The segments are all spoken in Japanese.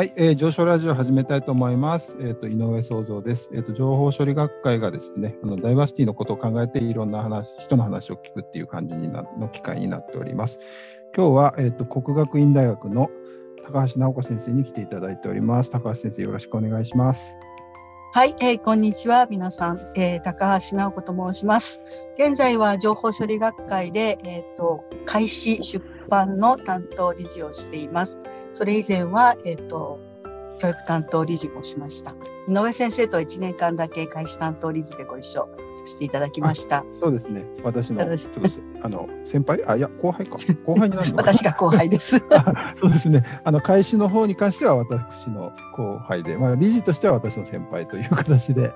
はい、えー、上昇ラジオ始めたいと思います。えっ、と井上創造です。えっ、と情報処理学会がですね、あのダイバーシティのことを考えていろんな話、人の話を聞くっていう感じになの機会になっております。今日はえっ、と国学院大学の高橋直子先生に来ていただいております。高橋先生よろしくお願いします。はい、えーこんにちは、皆さん、えー高橋直子と申します。現在は情報処理学会で、えっ、と、開始出版の担当理事をしています。それ以前は、えっ、と、教育担当理事もしました。井上先生と1年間だけ開始担当理事でご一緒させていただきました。そうですね。私のあの先輩？あいや後輩か 後輩になる。私が後輩です。あ そうですね。あの開始の方に関しては私の後輩で、まあ理事としては私の先輩という形で、はい、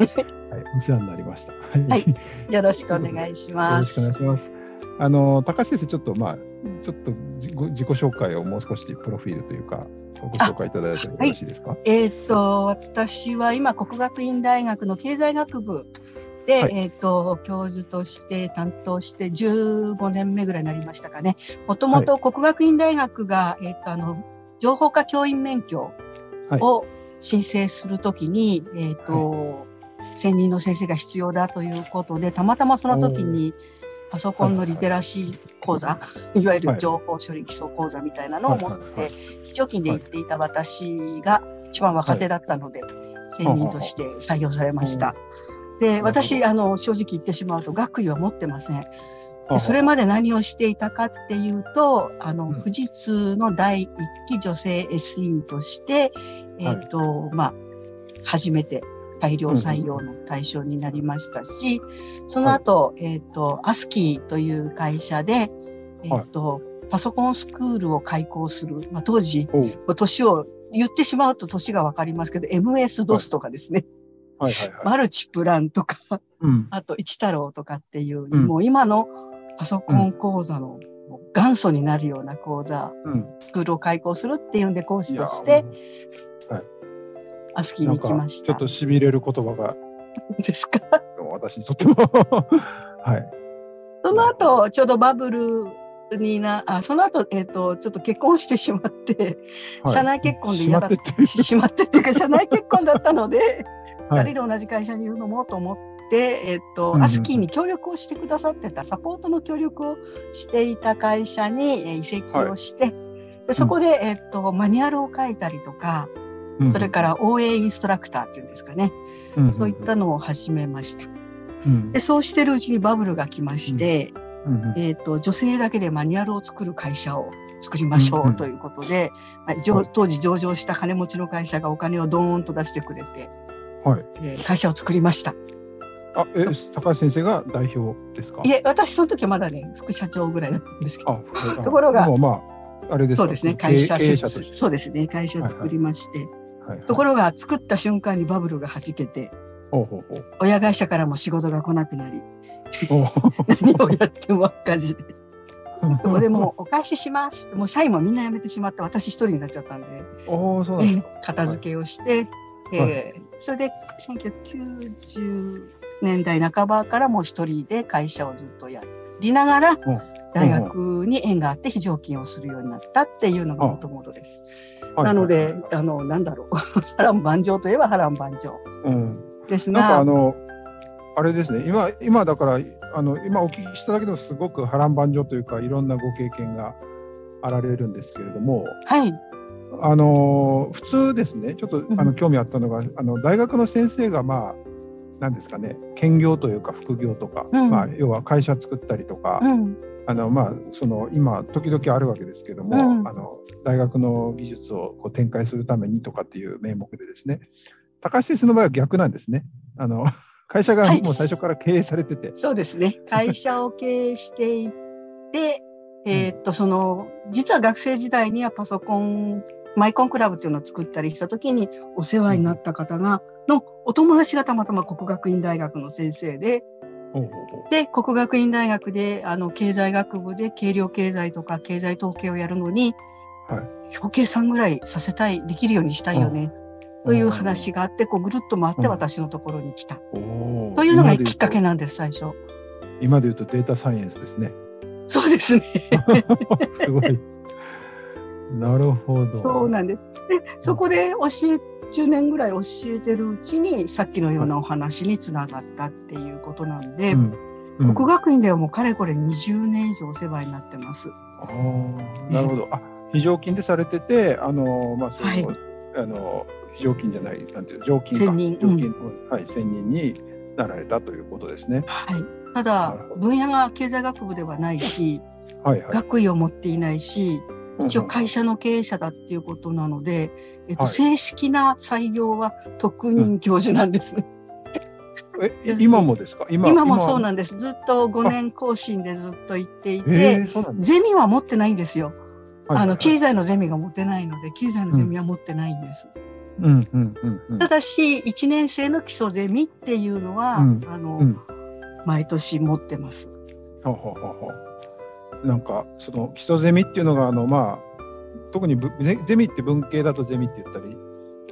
お世話になりました。はいはいよろしくお願いしよますろしくお願い。します。あの高橋先生ちょっとまあちょっと自己紹介をもう少しプロフィールというかご紹介いただいてもよろしいですか？えっ、と、私は今、国学院大学の経済学部で、はい。えっ、と、教授として担当して15年目ぐらいになりましたかね。もともと国学院大学が、えっ、と、あの、情報科教員免許を申請するときに、えっ、と、専任の先生が必要だということで、たまたまその時に、パソコンのリテラシー講座、い。わゆる情報処理基礎講座みたいなのを持って、非常勤で行っていた私が一番若手だったので、専任として採用されました。で、私、あの、正直言ってしまうと、学位は持ってません。でそれまで何をしていたかっていうと、あの、うん。富士通の第一期女性 SE として、えっ、と、まあ、初めて大量採用の対象になりましたし、その後、えっ、と、アスキーという会社で、えっ、と、パソコンスクールを開講する、まあ、当時、年を言ってしまうと年がわかりますけど、MS-DOS とかですね、はい。はい。はい。マルチプランとか、うん。あと一太郎とかっていう、うん。もう今のパソコン講座の元祖になるような講座、うん。スクールを開講するっていうんで講師として、アスキーに行きました。ちょっとしびれる言葉が。ですか。私にとっても。はい。その後、ちょうどバブルにな、あ、その後、えっ、と、ちょっと結婚してしまって、はい。社内結婚で嫌だってししまってっていうか、社内結婚だったので、はい。二人で同じ会社にいるのもと思って、えっと、うんうんアスキーに協力をしてくださってた、サポートの協力をしていた会社にえー移籍をして、でそこで、えっと、マニュアルを書いたりとか、うん。それから応援インストラクターっていうんですかね、うん。そういったのを始めました。うん。で、そうしてるうちにバブルが来まして、うん。えっと、女性だけでマニュアルを作る会社を作りましょうということで、はい当時上場した金持ちの会社がお金をドーンと出してくれて、はい。えー会社を作りました。あ、え、高橋先生が代表ですか？いえ、私その時はまだね、副社長ぐらいだったんですけど、ところがあ、あれですか？そうですね、会社。そうですね、会社作りまして、はいはいところが作った瞬間にバブルが弾けて、親会社からも仕事が来なくなり、何をやっても赤字で。そこでもうお返しします。もう社員もみんな辞めてしまって、私一人になっちゃったんで、おーそうなん。片付けをして、えーそれで1990年代半ばからもう一人で会社をずっとやりながら、うん大学に縁があって非常勤をするようになったっていうのがもともとです。はいなので、はいあの、なんだろう。波乱万丈といえば波乱万丈。うん。ですなんかが、あの、あれですね、今、今だから、あの、今お聞きしただけでもすごく波乱万丈というか、いろんなご経験があられるんですけれども、はい、あの、普通ですね、ちょっとん。あの興味あったのが、あの、大学の先生が、まあ、なんですかね、兼業というか副業とか、うん。まあ、要は会社作ったりとか、うん、あのまあ、その今、時々あるわけですけども、うん。あの大学の技術をこう展開するためにとかっていう名目でですね、高橋先生の場合は逆なんですね。あの 会社がはい。もう最初から経営されてて、そうですね。会社を経営していて、えーっと、その、実は学生時代にはパソコン、マイコンクラブっていうのを作ったりした時にお世話になった方が、のお友達がたまたま国学院大学の先生で、で、国学院大学で、あの、経済学部で計量経済とか経済統計をやるのに、はい表計算ぐらいさせたい、できるようにしたいよね、という話があって、こうぐるっと回ってうん私のところに来た。というのがきっかけとなんです、最初。今で言うとデータサイエンスですね。そうですね。すごい。なるほど。そうなんです。でそこで教え10年ぐらい教えてるうちにさっきのようなお話につながったっていうことなんで、うん。うん、国学院ではもうかれこれ20年以上お世話になってます。あなるほど。あ非常勤でされててあのまあその、はい、あの非常勤じゃないなんていう常勤か。専任、常勤、うん、はい専任になられたということですね。はい。ただ分野が経済学部ではないし、はいはい、学位を持っていないし、一応会社の経営者だっていうことなので、えっと、正式な採用は特任教授なんですね。え今もですか？今今もそうなんです。ずっと5年更新でずっと行っていて、ゼミは持ってないんですよ。あの、経済のゼミが持ってないので、経済のゼミは持ってないんです。ただし、1年生の基礎ゼミっていうのは、うん、あの、うん、毎年持ってます。ほうほうほうほうなんかその基礎ゼミっていうのがあのまあ特にゼミって文系だとゼミって言ったり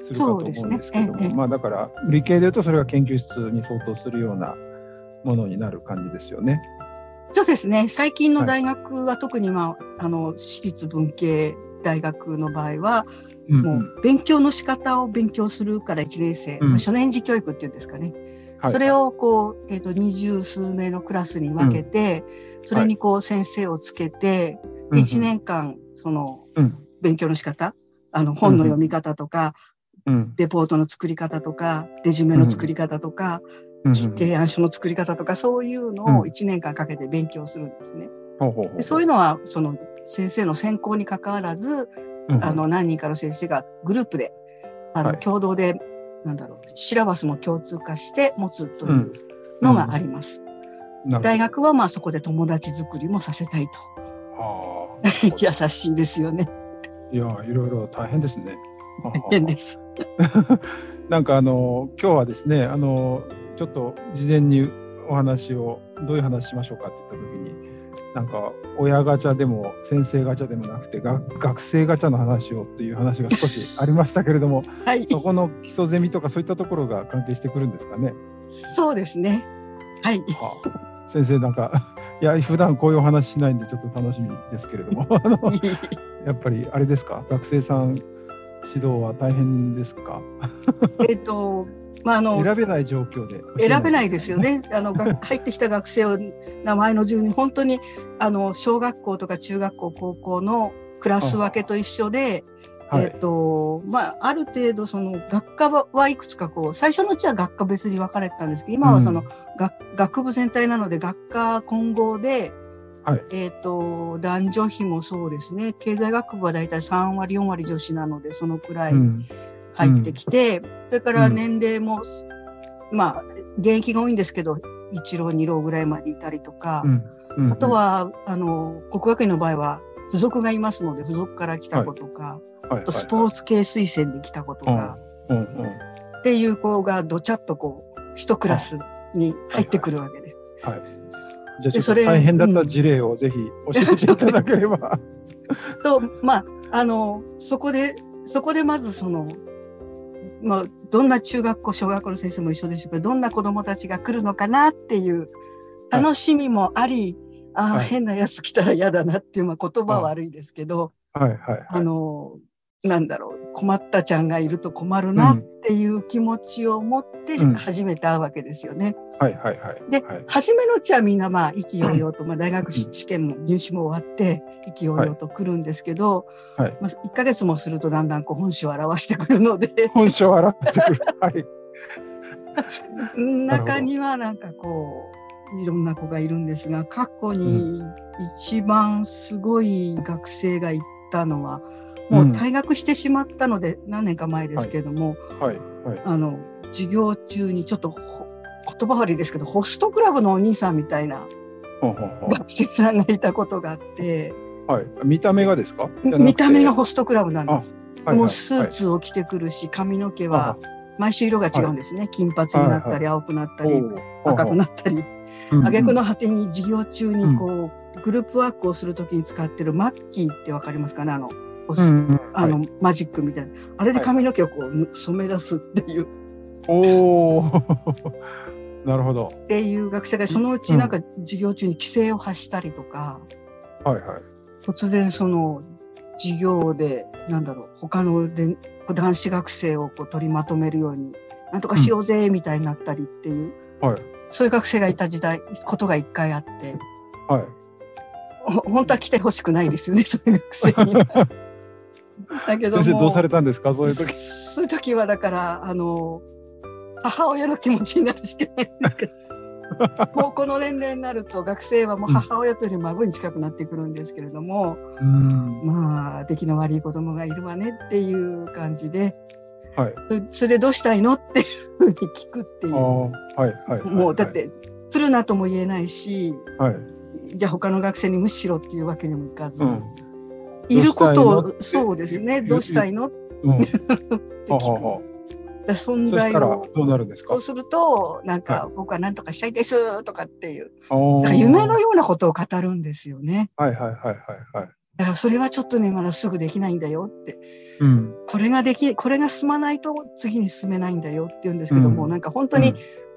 するかと思うんですけども、ね。ええ、まあだから理系でいうとそれが研究室に相当するようなものになる感じですよね。そうですね。最近の大学は特に、まあ、あの私立文系大学の場合は、うん、もう勉強の仕方を勉強するから1年生、うん、まあ、初年次教育っていうんですかね、はい、それをこう、えーと、二十数名のクラスに分けて、うん、それにこう先生をつけて、はい、1年間その、勉強の仕方あの本の読み方とか、レポートの作り方とかレジュメの作り方とか、提案書の作り方とかそういうのを1年間かけて勉強するんですね。そういうのはその先生の専攻にかかわらず、あの何人かの先生がグループであの、共同でなんだろうシラバスも共通化して持つというのがあります。うんうん、大学はまあそこで友達作りもさせたいと。優しいですよね。いやいろいろ大変ですね。大変です。なんかあの今日はですねあのちょっと事前にお話をどういう話しましょうかって言った時になんか親ガチャでも先生ガチャでもなくて学生ガチャの話をっていう話が少しありましたけれども、はい、そこの基礎ゼミとかそういったところが関係してくるんですかね？そうですね。はい。はあ、先生なんか いや普段こういうお話しないんでちょっと楽しみですけれども あのやっぱりあれですか？学生さん指導は大変ですか？えっとまあ、あの選べない状況で選べないですよね。あの 入ってきた学生を名前の順に本当にあの小学校とか中学校高校のクラス分けと一緒で、えっ、とまあある程度その学科はいくつかこう最初のうちは学科別に分かれてたんですけど今はその、うん、学部全体なので学科混合で。はい、えっ、と男女比もそうですね経済学部はだいたい3割4割女子なのでそのくらい。うん入ってきて、うん、それから年齢も、うん、まあ現役が多いんですけど1浪2浪ぐらいまでいたりとか、うん、あとはあの国学院の場合は付属がいますので付属から来た子とか、はい、あとスポーツ系推薦で来た子とか、っていう子がどちゃっとこう一クラスに入ってくるわけで。はい、はい。じゃあちょっと大変だった事例をぜひ教えていただければ。とまああのそこでそこでまずそのまあ、どんな中学校小学校の先生も一緒でしょうけどどんな子どもたちが来るのかなっていう楽しみもあり、はい、ああ、はい、変なやつ来たら嫌だなっていう、まあ、言葉は悪いですけど、はいはいはい、あのなんだろう困ったちゃんがいると困るなっていう気持ちを持って初めて会うわけですよね。うん、はいはいはい。で、はい、初めのうちはみんなまあ意気揚々と、まあ、大学試験も入試も終わって意気揚々と来るんですけど、はい、まあ、1か月もするとだんだんこう本性を表してくるので本性を表してくる。はい。中にはなんかこういろんな子がいるんですが過去に一番すごい学生がいたのは、うんもう退学してしまったので、何年か前ですけども、はいはい、あの授業中にちょっと言葉悪いですけどホストクラブのお兄さんみたいな学生さんがいたことがあって、はい、見た目がですか？見た目がホストクラブなんです。はいはい、もうスーツを着てくるし髪の毛は毎週色が違うんですね、はい、金髪になったり青くなったり赤くなったり。挙句の果てに授業中にこう、グループワークをするときに使ってるマッキーってわかりますかね？あのあの、はい、マジックみたいな。あれで髪の毛をこう染め出すっていう。おおなるほど。っていう学生がそのうちなんか授業中に規制を発したりとか、はいはい、突然その授業で、なんだろう、他の男子学生をこう取りまとめるように、なんとかしようぜ、みたいになったりっていう、うん、はい、そういう学生がいた時代、ことが一回あって、はい。本当は来てほしくないですよね、そういう学生に。だけども。先生どうされたんですか、そういう時？そういう時は、だから、あの、母親の気持ちになるしかないんですけど。もうこの年齢になると学生はもう母親というより孫に近くなってくるんですけれども、うん、まあ出来の悪い子供がいるわねっていう感じで、はい、それでどうしたいのっていうふうに聞くっていう、はいはい、もうだってするなとも言えないし、はい、じゃあ他の学生に無視しろっていうわけにもいかず、うん、いることをそうですね。どうしたいの、うん、って聞く。存在を。どうなるんですか？そうするとなんか、僕は何とかしたいですとかっていう。なんか夢のようなことを語るんですよね。はいはいはいはいはい。だからそれはちょっとねまだすぐできないんだよって、うん、これができこれが進まないと次に進めないんだよって言うんですけども、うん、なんか本当に、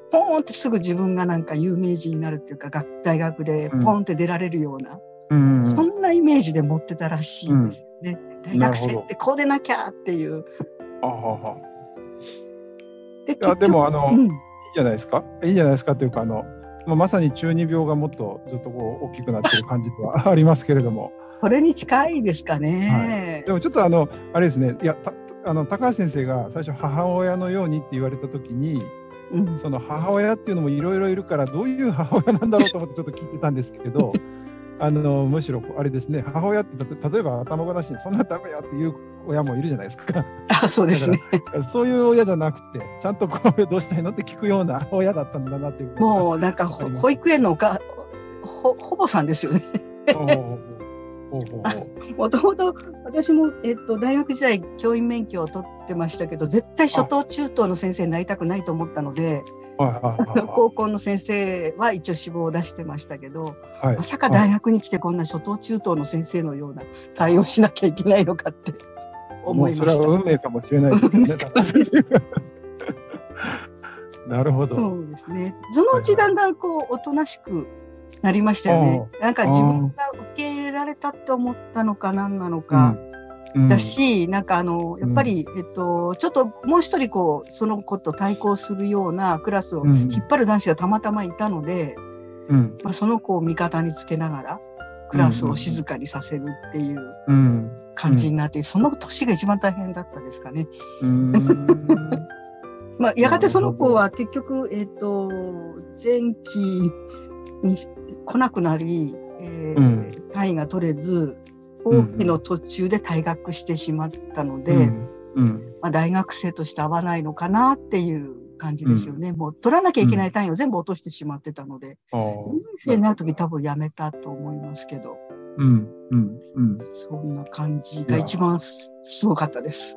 ポーンってすぐ自分がなんか有名人になるっていうか大学でポンって出られるような、うん、そんなイメージで持ってたらしいんですよね。大学生ってこうでなきゃっていう。あははいやでもあの、うん、いいじゃないですか？いいじゃないですかというかあの、まあ、まさに中二病がもっとずっとこう大きくなってる感じでは ありますけれども。それに近いですかね。はい、でもちょっとあのあれですね。いやあの高橋先生が最初母親のようにって言われた時に、うん、その母親っていうのもいろいろいるからどういう母親なんだろうと思ってちょっと聞いてたんですけど あのむしろあれですね。母親って例えば頭ごなしにそんなダメやっていう親もいるじゃないですか。あそうですね。そういう親じゃなくてちゃんとこうどうしたいのって聞くような親だったんだなっていう。もうなんか保育園のおかほほぼさんですよね。もともと私も、えっと、大学時代教員免許を取ってましたけど絶対初等中等の先生になりたくないと思ったので。高校の先生は一応志望を出してましたけど、はい、まさか大学に来てこんな初等中等の先生のような対応しなきゃいけないのかって思いました。それは運命かもしれないですね。なるほど。そうですね。そのうちだんだんこうおとなしくなりましたよね。なんか自分が受け入れられたって思ったのか何なのか。だし、うん、なんかあのやっぱり、うん、えっと、ちょっともう一人こうその子と対抗するようなクラスを引っ張る男子がたまたまいたので、うん、まあ、その子を味方につけながらクラスを静かにさせるっていう感じになって、その年が一番大変だったですかね。まあ、やがてその子は結局、えっ、と、前期に来なくなり、えー、単位が取れず、後期の途中で退学してしまったので、まあ、大学生として合わないのかなっていう感じですよね。もう取らなきゃいけない単位を全部落としてしまってたので、4年生になる時多分やめたと思いますけど。うんうんうん、そんな感じが一番すごかったです。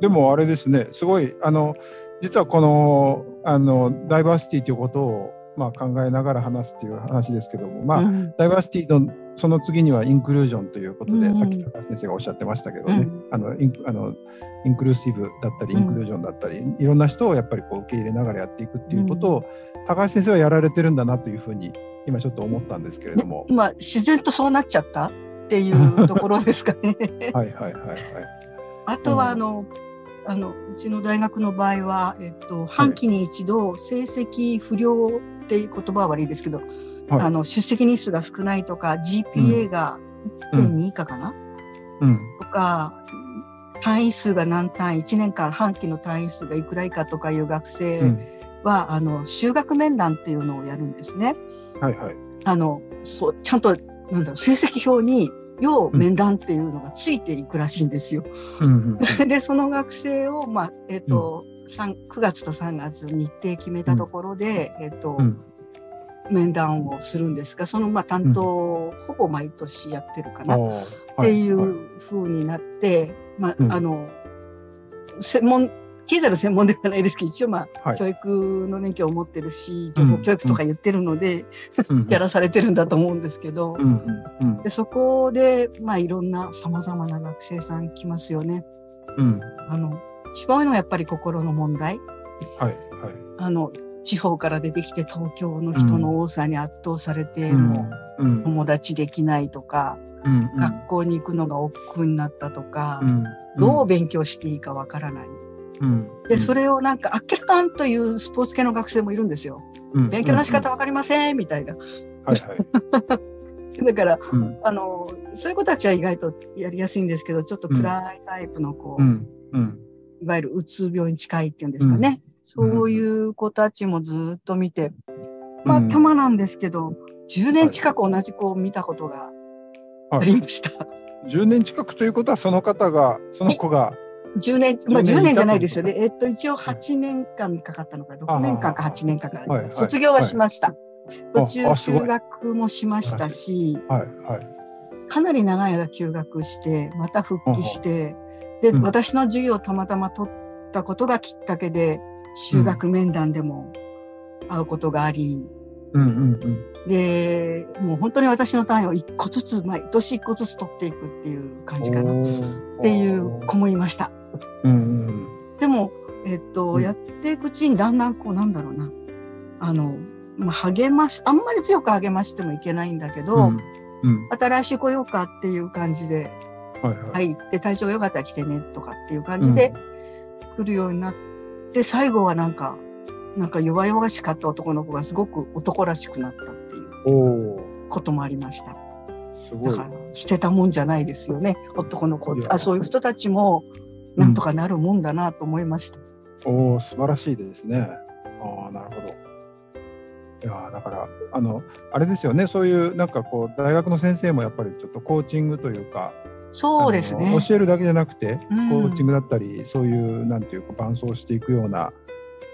でもあれですね、すごいあの実はこのあのダイバーシティということをまあ、考えながら話すっていう話ですけども、まあ、うん、ダイバーシティのその次にはインクルージョンということで、うん、さっき高橋先生がおっしゃってましたけどね、うん、あのインあのインクルーシブだったりインクルージョンだったり、いろんな人をやっぱりこう受け入れながらやっていくっていうことを、高橋先生はやられてるんだなというふうに今ちょっと思ったんですけれども。今自然とそうなっちゃったっていうところですかね。はいはいはいはい。あとはあの、あのうちの大学の場合は、えっと、半期に一度成績不良っていう言葉は悪いですけど、はい、あの出席日数が少ないとか GPA が1.2以下かな、うん、とか単位数が何単位1年間半期の単位数がいくら以下とかいう学生は、うん、あの修学面談っていうのをやるんですね。はいはい、あのそうちゃんとなんだ成績表に要面談っていうのがついていくらしいんですよ。うんうん、でその学生を、まあえーと9月と3月日程決めたところで、えっ、と、面談をするんですがそのまあ担当をほぼ毎年やってるかな、っていうふうになって、まあ、あの専門経済の専門ではないですけど一応まあ、教育の免許を持ってるし情報教育とか言ってるので、やらされてるんだと思うんですけど、でそこでまあいろんなさまざまな学生さん来ますよね。うん、あの違うのはやっぱり心の問題。はいはい、あの地方から出てきて東京の人の多さに圧倒されて、うん、もう友達できないとか、うん。うん、学校に行くのが億劫になったとか、うん。うん、どう勉強していいかわからない。うん、でそれをなんかあっけらかんというスポーツ系の学生もいるんですよ。うん、勉強の仕方わかりませんみたいな。はいはい、だから、うん、あのそういう子たちは意外とやりやすいんですけどちょっと暗いタイプの子、うんいわゆるうつ病に近いっていうんですかね、そういう子たちもずっと見てまあたまなんですけど10年近く同じ子を見たことがありました。はい、10年近くということはその方がその子が10年、まあ10年じゃないですよね。えっと、一応8年間かかったのか、6年間か8年間か。か卒業はしました。途中休学もしましたし、かなり長い間休学して、また復帰して、で、私の授業をたまたま取ったことがきっかけで、修学面談でも会うことがあり、で、もう本当に私の単位を一個ずつ、毎年一個ずつ取っていくっていう感じかな。っていう子もいました。うんうん、でも、えっと、うん、やっていくうちにだんだんこうなんだろうな。あの、まあ、励ましあんまり強く励ましてもいけないんだけど、うん。うん、新しい来ようかっていう感じで入って、はい、体調が良かったら来てねとかっていう感じで来るようになって、最後はなんかなんか弱々しかった男の子がすごく男らしくなったっていうこともありました。だから捨てたもんじゃないですよね男の子あそういう人たちもなんとかなるもんだなと思いました。うん、お素晴らしいですね。ああなるほど。いやだからあのあれですよねそういうなんかこう大学の先生もやっぱりちょっとコーチングというか。そうですね。教えるだけじゃなくて、うん、コーチングだったりそういうなんていうか伴走していくような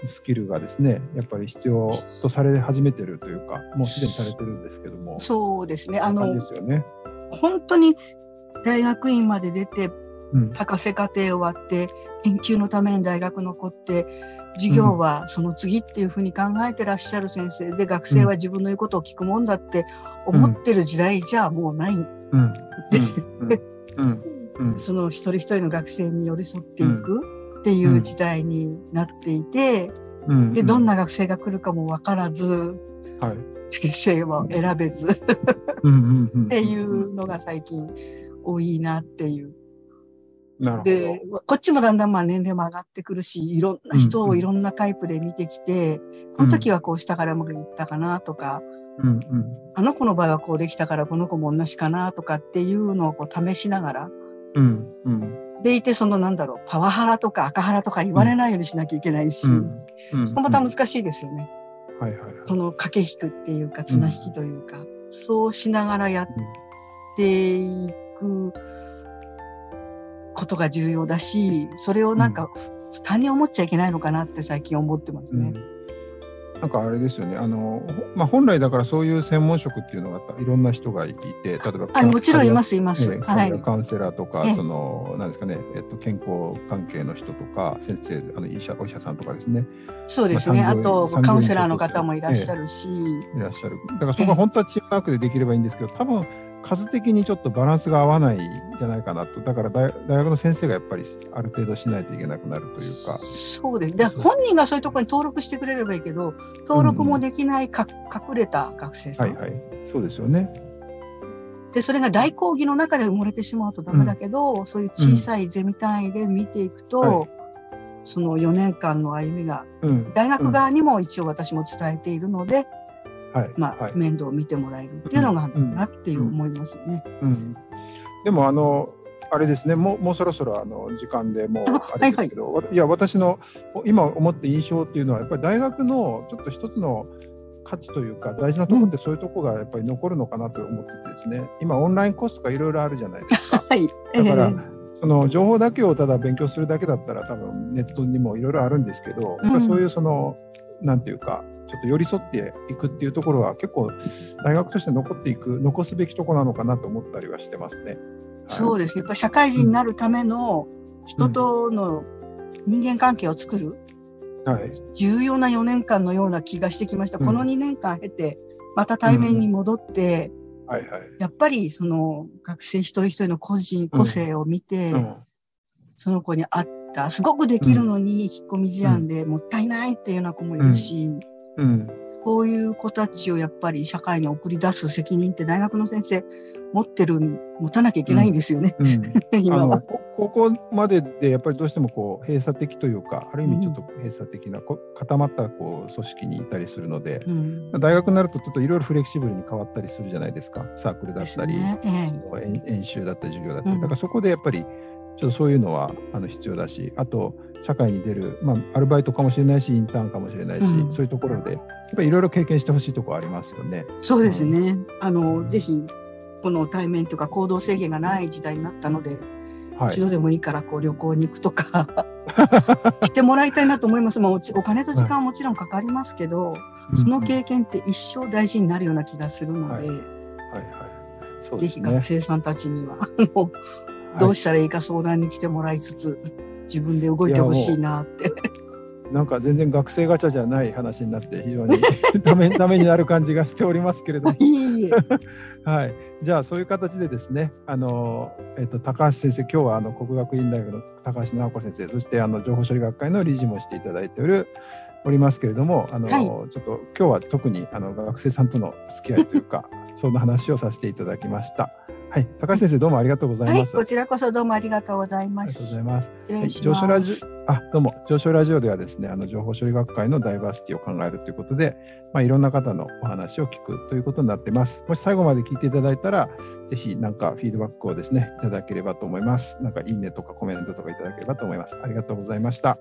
スキルがですねやっぱり必要とされ始めてるというかもうすでにされてるんですけどもそうですね。あのですよね。本当に大学院まで出て博士課程終わって研究のために大学残って授業はその次っていうふうに考えてらっしゃる先生で学生は自分の言うことを聞くもんだって思ってる時代じゃもうない。その一人一人の学生に寄り添っていくっていう時代になっていて、でどんな学生が来るかも分からず、はい、先生を選べずっていうのが最近多いなっていう。で、こっちもだんだんまあ年齢も上がってくるし、いろんな人をいろんなタイプで見てきて、うんうん、この時はこうしたからうまくいったかなとか、うんうん、あの子の場合はこうできたからこの子も同じかなとかっていうのをこう試しながら、うんうん、でいてそのなんだろう、パワハラとか赤ハラとか言われないようにしなきゃいけないし、うんうん、そこまた難しいですよね。はいはいはい、その駆け引くっていうか綱引きというか、そうしながらやっていく。ことが重要だしそれをなんか負担に思っちゃいけないのかなって最近思ってますね。うん、なんかあれですよね。あの、まあ、本来だからそういう専門職っていうのがいろんな人がいて例えばあもちろんいますいます、えはい、カウンセラーとかそのなんですかね、えっと、健康関係の人とか先生あの医者お医者さんとかですね。そうですね、まあ、あとカウンセラーの方もいらっしゃるし、いらっしゃる。だからそこは本当はチームワークでできればいいんですけど多分数的にちょっとバランスが合わないんじゃないかなと、だから大学の先生がやっぱりある程度しないといけなくなるというか。そうです。で本人がそういうところに登録してくれればいいけど、登録もできないか、うん、隠れた学生さん。はいはい。そうですよね。で、それが大講義の中で埋もれてしまうとダメだけど、うん、そういう小さいゼミ単位で見ていくと、うんはい、その4年間の歩みが、大学側にも一応私も伝えているので、はい、まあ、はい、面倒を見てもらえるっていうのがあるなっていう思いますね。うん、うん、でもあのあれですねもうもうそろそろあの時間でもうあれですけど、はいはい、いや私の今思って印象っていうのはやっぱり大学のちょっと一つの価値というか大事なところってそういうところがやっぱり残るのかなと思っててですね。今オンラインコースとかいろいろあるじゃないですか。はい、だから、その情報だけをただ勉強するだけだったら多分ネットにもいろいろあるんですけど、やっぱそういうそのなんていうかちょっと寄り添っていくっていうところは結構大学として残っていく残すべきところなのかなと思ったりはしてますね。そうですね。やっぱ社会人になるための人との人間関係を作る、うん、はい、重要な4年間のような気がしてきました。うん、この2年間経てまた対面に戻って、うん、はいはい、やっぱりその学生一人一人の個人個性を見て、その子に合ったすごくできるのに引っ込み思案でもったいないっていうような子もいるし、うん、こういう子たちをやっぱり社会に送り出す責任って大学の先生持ってるん持たなきゃいけないんですよね、うん、今は。ここまででやっぱりどうしてもこう閉鎖的というかある意味ちょっと閉鎖的な、こ固まったこう組織にいたりするので、うん、大学になるとちょっといろいろフレキシブルに変わったりするじゃないですか。サークルだったり、ね。え演習だったり授業だったり、だからそこでやっぱりちょっとそういうのはあの必要だしあと社会に出る、まあ、アルバイトかもしれないしインターンかもしれないし、うん、そういうところでやっぱりいろいろ経験してほしいところありますよね。そうですね、うん、あのぜひこの対面というか行動制限がない時代になったので、はい、一度でもいいからこう旅行に行くとか してもらいたいなと思います。まあ、お金と時間はもちろんかかりますけど、はい、その経験って一生大事になるような気がするので、はい。はい。はい、ぜひ学生さんたちにはどうしたらいいか相談に来てもらいつつ、自分で動いてほしいなって。なんか全然学生ガチャじゃない話になって非常にためためになる感じがしておりますけれども。はい、じゃあそういう形でですねあの、えっと、高橋先生今日はあの国学院大学の高橋直子先生そしてあの情報処理学会の理事もしていただいておるおりますけれどもあの、はい、ちょっと今日は特にあの学生さんとの付き合いというか そんな話をさせていただきました。はい、高橋先生どうもありがとうございます、はい、こちらこそどうもありがとうございます。ありがとうございます。失礼します。はい、上昇ラジオあどうも上昇ラジオではですね、あの情報処理学会のダイバーシティを考えるということで、まあいろんな方のお話を聞くということになっています。もし最後まで聞いていただいたら、ぜひなんかフィードバックをですねいただければと思います。なんかいいねとかコメントとかいただければと思います。ありがとうございました。